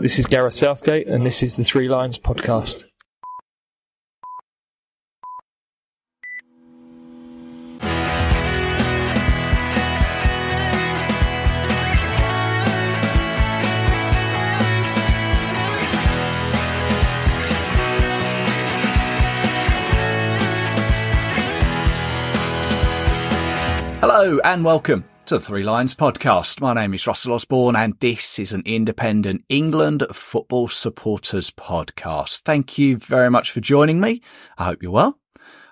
This is Gareth Southgate, and this is the Three Lions podcast. Hello and welcome to the Three Lions podcast. My name is Russell Osborne and this is an independent England football supporters podcast. Thank you very much for joining me. I hope you're well.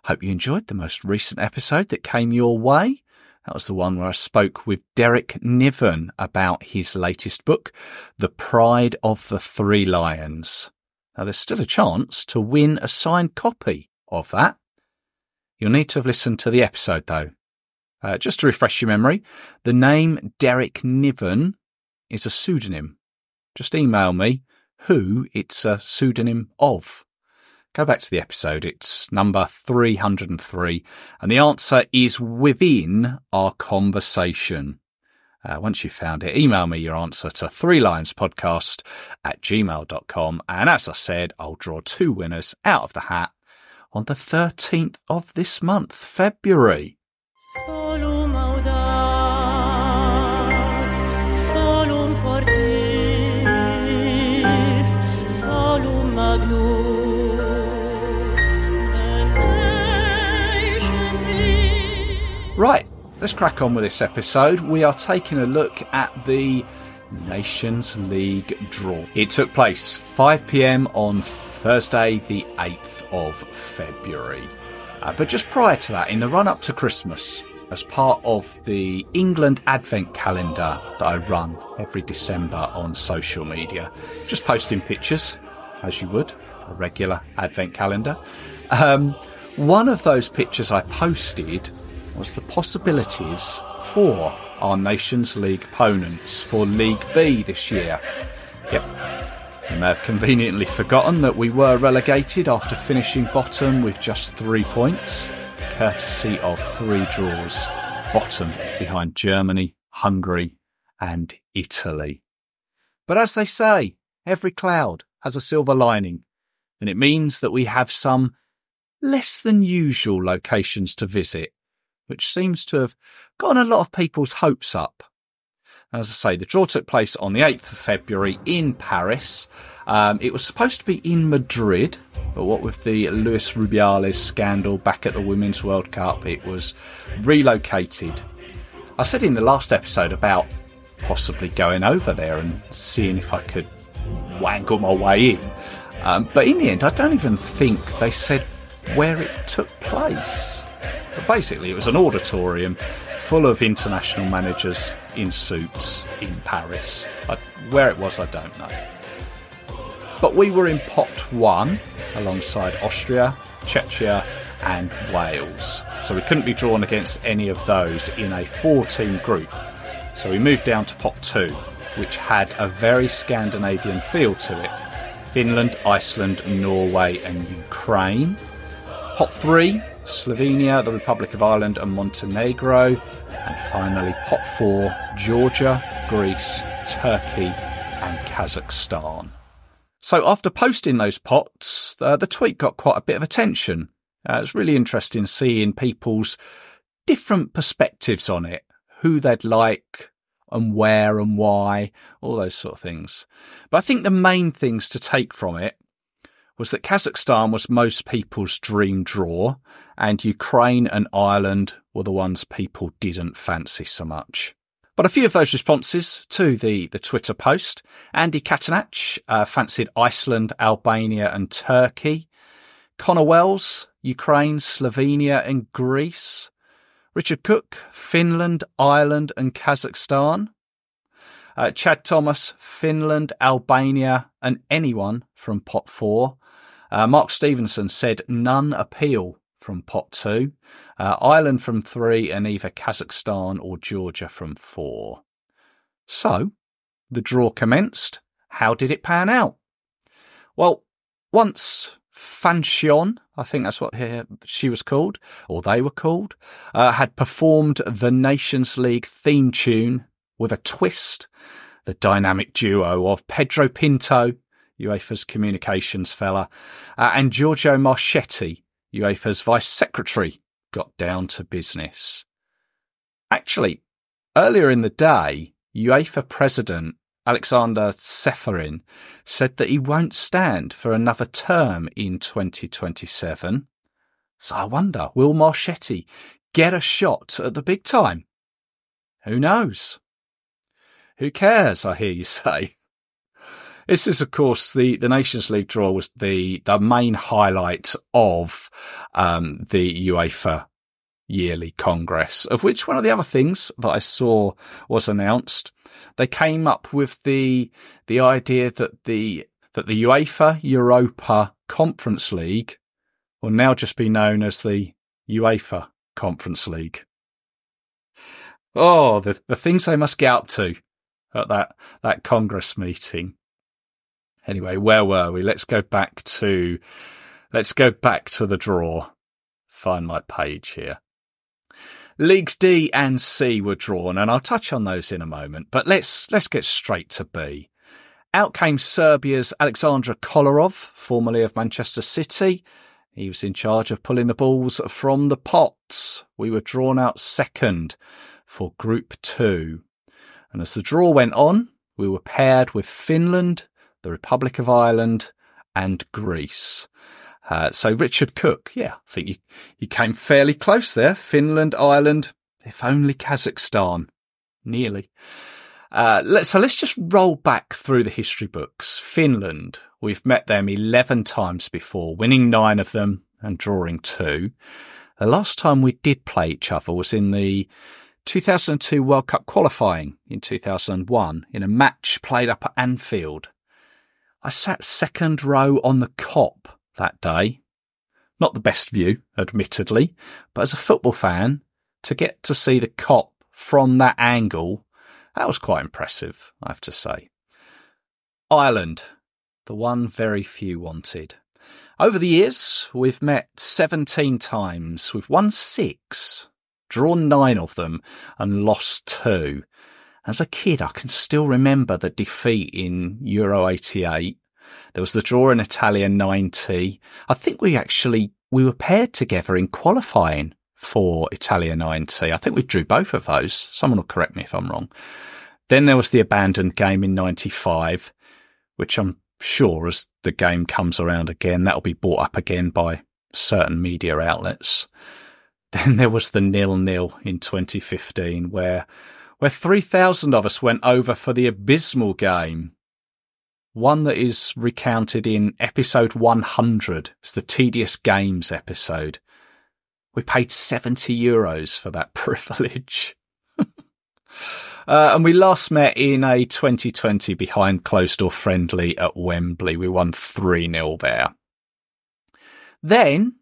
Hope you enjoyed the most recent episode that came your way. That was the one where I spoke with Derek Niven about his latest book, The Pride of the Three Lions. Now there's still a chance to win a signed copy of that. You'll need to have listened to the episode though uh, just to refresh your memory, the name Derek Niven is a pseudonym. Just email me who it's a pseudonym of. Go back to the episode. It's number 303 and the answer is within our conversation. Uh, once you've found it, email me your answer to three lions podcast at gmail.com. And as I said, I'll draw two winners out of the hat on the 13th of this month, February. Right, let's crack on with this episode. We are taking a look at the Nations League draw. It took place 5 pm on Thursday, the 8th of February. Uh, but just prior to that, in the run up to Christmas, as part of the England Advent calendar that I run every December on social media, just posting pictures, as you would, a regular Advent calendar. Um, one of those pictures I posted was the possibilities for our Nations League opponents for League B this year. Yep, may have conveniently forgotten that we were relegated after finishing bottom with just three points, courtesy of three draws, bottom behind Germany, Hungary, and Italy. But as they say, every cloud has a silver lining, and it means that we have some less than usual locations to visit, which seems to have gotten a lot of people's hopes up. As I say, the draw took place on the 8th of February in Paris. Um, it was supposed to be in Madrid, but what with the Luis Rubiales scandal back at the Women's World Cup, it was relocated. I said in the last episode about possibly going over there and seeing if I could wangle my way in. Um, but in the end, I don't even think they said where it took place. But basically, it was an auditorium full of international managers in suits in Paris. I, where it was, I don't know. But we were in pot one alongside Austria, Czechia, and Wales. So we couldn't be drawn against any of those in a four team group. So we moved down to pot two, which had a very Scandinavian feel to it Finland, Iceland, Norway, and Ukraine. Pot three, Slovenia, the Republic of Ireland, and Montenegro. And finally, pot four, Georgia, Greece, Turkey, and Kazakhstan. So after posting those pots, uh, the tweet got quite a bit of attention. Uh, it's really interesting seeing people's different perspectives on it, who they'd like and where and why, all those sort of things. But I think the main things to take from it was that Kazakhstan was most people's dream draw and Ukraine and Ireland were the ones people didn't fancy so much. But a few of those responses to the, the Twitter post. Andy Katanach uh, fancied Iceland, Albania and Turkey. Connor Wells, Ukraine, Slovenia and Greece. Richard Cook, Finland, Ireland and Kazakhstan. Uh, Chad Thomas, Finland, Albania and anyone from pot four. Uh, Mark Stevenson said none appeal from pot two, uh, Ireland from three, and either Kazakhstan or Georgia from four. So, the draw commenced. How did it pan out? Well, once Fanchion, I think that's what she was called, or they were called, uh, had performed the Nations League theme tune with a twist. the dynamic duo of Pedro Pinto, UEFA's communications fella, uh, and Giorgio Marchetti, UEFA's vice secretary, got down to business. Actually, earlier in the day, UEFA president Alexander Ceferin said that he won't stand for another term in 2027. So I wonder, will Marchetti get a shot at the big time? Who knows? Who cares, I hear you say. This is, of course, the, the Nations League draw was the, the main highlight of um, the UEFA yearly congress, of which one of the other things that I saw was announced. They came up with the the idea that the that the UEFA Europa Conference League will now just be known as the UEFA Conference League. Oh, the, the things they must get up to at that, that Congress meeting. Anyway, where were we? Let's go back to, let's go back to the draw. Find my page here. Leagues D and C were drawn, and I'll touch on those in a moment, but let's, let's get straight to B. Out came Serbia's Aleksandar Kolarov, formerly of Manchester City. He was in charge of pulling the balls from the pots. We were drawn out second for Group 2. And as the draw went on, we were paired with Finland, the Republic of Ireland, and Greece. Uh, so Richard Cook, yeah, I think you, you came fairly close there. Finland, Ireland, if only Kazakhstan. Nearly. Uh, let's, so let's just roll back through the history books. Finland, we've met them 11 times before, winning nine of them and drawing two. The last time we did play each other was in the 2002 World Cup qualifying in 2001 in a match played up at Anfield. I sat second row on the Kop that day. Not the best view, admittedly, but as a football fan, to get to see the Kop from that angle, that was quite impressive, I have to say. Ireland, the one very few wanted. Over the years, we've met 17 times. We've won six, drawn nine of them, and lost two. As a kid, I can still remember the defeat in Euro 88 there was the draw in Italia 90. I think we actually, we were paired together in qualifying for Italia 90. I think we drew both of those. Someone will correct me if I'm wrong. Then there was the abandoned game in 95, which I'm sure as the game comes around again, that'll be bought up again by certain media outlets. Then there was the nil nil in 2015 where, where 3,000 of us went over for the abysmal game one that is recounted in episode 100. It's the Tedious Games episode. We paid 70 euros for that privilege. uh, and we last met in a 2020 behind closed door friendly at Wembley. We won 3 0 there. Then,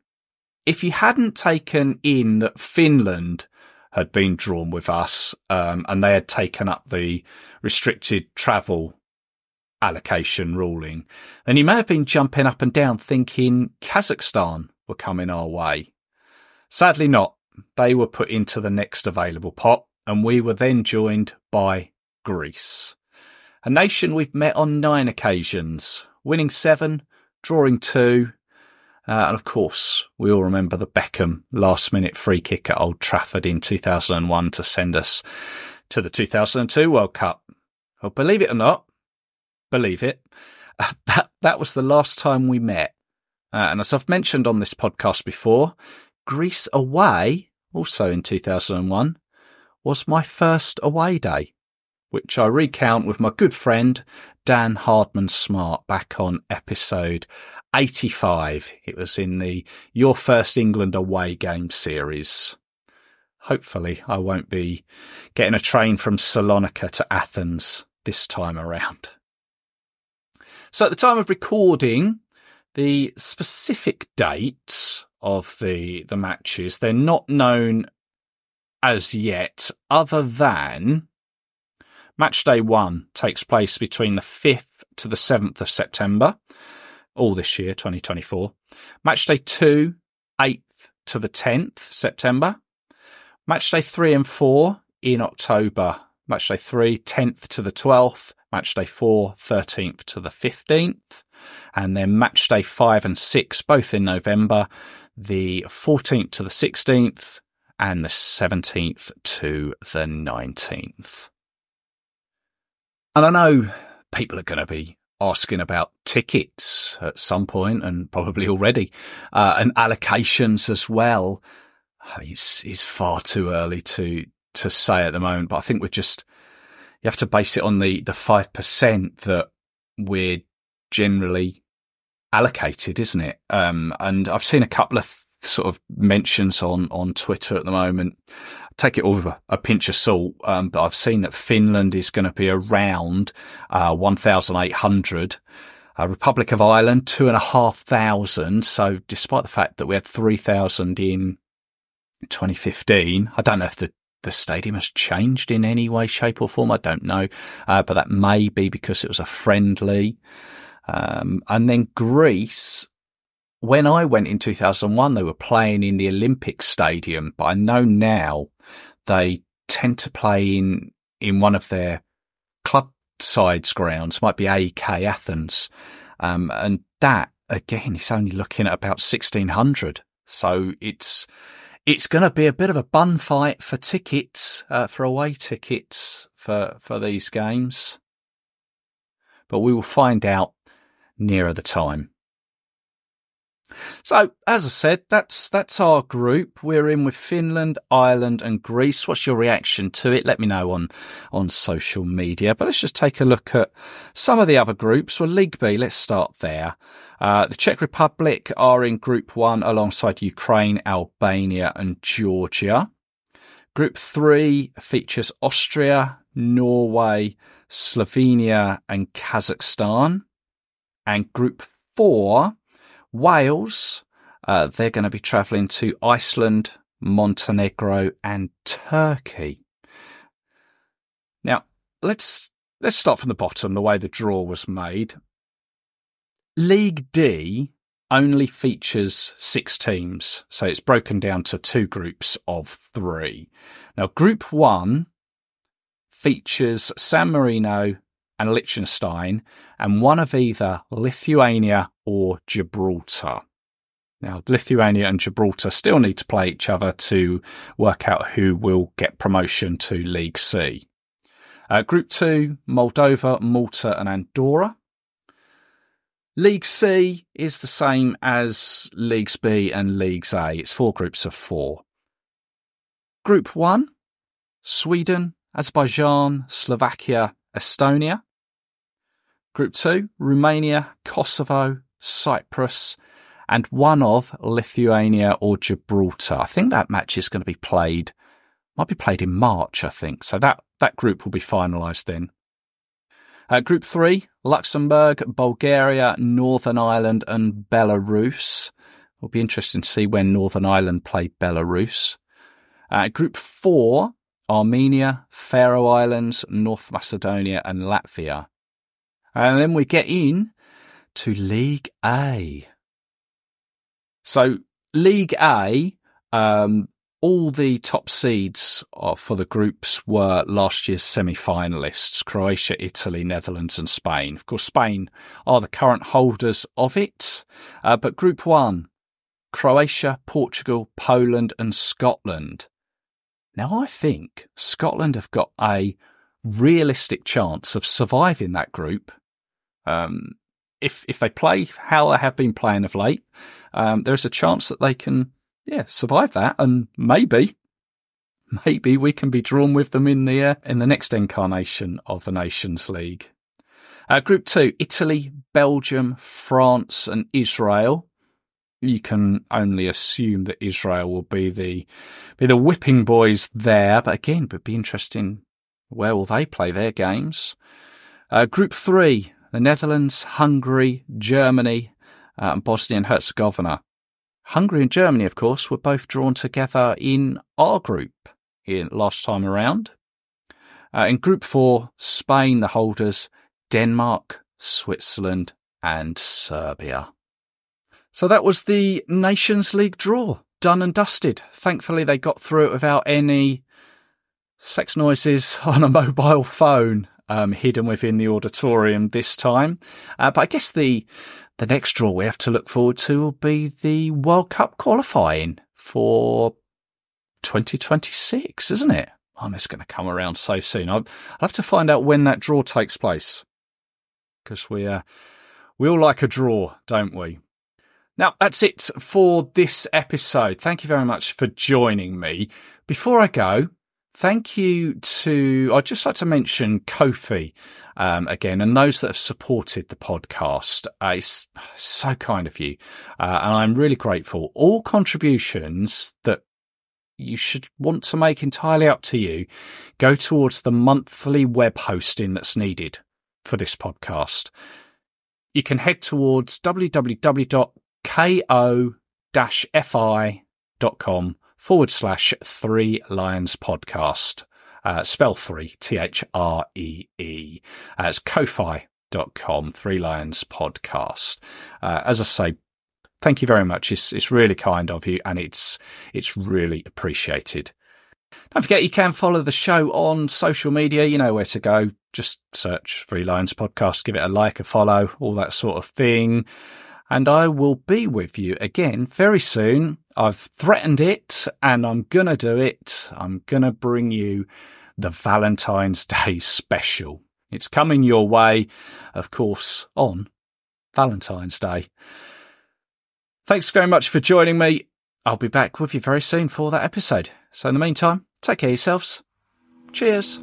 if you hadn't taken in that Finland had been drawn with us, um, and they had taken up the restricted travel allocation ruling, then you may have been jumping up and down thinking Kazakhstan were coming our way. Sadly not. They were put into the next available pot and we were then joined by Greece. A nation we've met on nine occasions, winning seven, drawing two, uh, and of course, we all remember the Beckham last minute free kick at Old Trafford in 2001 to send us to the 2002 World Cup. Well, believe it or not, believe it. Uh, that that was the last time we met. Uh, and as I've mentioned on this podcast before, Greece away, also in 2001, was my first away day, which I recount with my good friend Dan Hardman Smart back on episode 85. It was in the Your First England Away Game series. Hopefully I won't be getting a train from Salonika to Athens this time around. So at the time of recording, the specific dates of the, the matches, they're not known as yet, other than match day one takes place between the 5th to the 7th of September, all this year, 2024. Match day two, 8th to the 10th September. Match day three and four in October. Match day three, 10th to the 12th match day 4, 13th to the 15th, and then match day 5 and 6, both in November, the 14th to the 16th, and the 17th to the 19th. And I know people are going to be asking about tickets at some point and probably already, uh, and allocations as well. I mean, it's, it's far too early to, to say at the moment, but I think we're just, you have to base it on the, the 5% that we're generally allocated, isn't it? Um, and I've seen a couple of sort of mentions on, on Twitter at the moment. Take it all with a, a pinch of salt. Um, but I've seen that Finland is going to be around, uh, 1,800. Uh, Republic of Ireland, two and a half thousand. So despite the fact that we had 3,000 in 2015, I don't know if the the stadium has changed in any way, shape or form. I don't know. Uh, but that may be because it was a friendly. Um, and then Greece, when I went in 2001, they were playing in the Olympic Stadium, but I know now they tend to play in, in one of their club sides grounds, might be AEK Athens. Um, and that again is only looking at about 1600. So it's, it's going to be a bit of a bun fight for tickets, uh, for away tickets for, for these games. But we will find out nearer the time. So, as I said, that's that's our group. We're in with Finland, Ireland, and Greece. What's your reaction to it? Let me know on on social media. But let's just take a look at some of the other groups. Well, League B. Let's start there. Uh, the Czech Republic are in Group One alongside Ukraine, Albania, and Georgia. Group Three features Austria, Norway, Slovenia, and Kazakhstan. And Group Four Wales, uh, they're going to be travelling to Iceland, Montenegro, and Turkey. Now, let's let's start from the bottom. The way the draw was made. League D only features six teams, so it's broken down to two groups of three. Now, Group One features San Marino and Liechtenstein, and one of either Lithuania or Gibraltar. Now, Lithuania and Gibraltar still need to play each other to work out who will get promotion to League C. Uh, Group 2, Moldova, Malta, and Andorra. League C is the same as Leagues B and Leagues A. It's four groups of four. Group 1, Sweden, Azerbaijan, Slovakia, Estonia. Group 2, Romania, Kosovo, Cyprus, and one of Lithuania or Gibraltar. I think that match is going to be played, might be played in March, I think. So that, that group will be finalised then. Uh, group 3, Luxembourg, Bulgaria, Northern Ireland, and Belarus. It'll be interesting to see when Northern Ireland play Belarus. Uh, group 4, Armenia, Faroe Islands, North Macedonia, and Latvia. And then we get in to League A. So League A, um, all the top seeds for the groups were last year's semi-finalists, Croatia, Italy, Netherlands and Spain. Of course, Spain are the current holders of it. Uh, but Group 1, Croatia, Portugal, Poland and Scotland. Now, I think Scotland have got a realistic chance of surviving that group um, if if they play how they have been playing of late, um, there's a chance that they can yeah survive that, and maybe maybe we can be drawn with them in the uh, in the next incarnation of the Nations League. Uh, group two: Italy, Belgium, France, and Israel. You can only assume that Israel will be the be the whipping boys there, but again, it would be interesting. Where will they play their games? Uh, group three: the Netherlands, Hungary, Germany, uh, and Bosnia and Herzegovina. Hungary and Germany, of course, were both drawn together in our group in last time around. Uh, in Group 4, Spain, the holders, Denmark, Switzerland, and Serbia. So that was the Nations League draw, done and dusted. Thankfully, they got through it without any sex noises on a mobile phone um, hidden within the auditorium this time. Uh, but I guess the the next draw we have to look forward to will be the World Cup qualifying for 2026, isn't it? I'm just going to come around so soon. I'll, have to find out when that draw takes place because we uh, we all like a draw, don't we? Now, that's it for this episode. Thank you very much for joining me. Before I go, Thank you to, I'd just like to mention Ko-fi um, again, and those that have supported the podcast. Uh, it's so kind of you. Uh, and I'm really grateful. All contributions that you should want to make entirely up to you go towards the monthly web hosting that's needed for this podcast. You can head towards www.ko-fi.com forward slash three lions podcast. Uh, spell three, T H R E E. Uh, it's ko-fi.com, three lions podcast. Uh, as I say, thank you very much. It's, it's really kind of you and it's, it's really appreciated. Don't forget you can follow the show on social media. You know where to go. Just search Three Lions Podcast, give it a like, a follow, all that sort of thing and I will be with you again very soon. I've threatened it and I'm gonna do it. I'm gonna bring you the Valentine's Day special. It's coming your way, of course, on Valentine's Day. Thanks very much for joining me. I'll be back with you very soon for that episode. So in the meantime, take care yourselves. Cheers.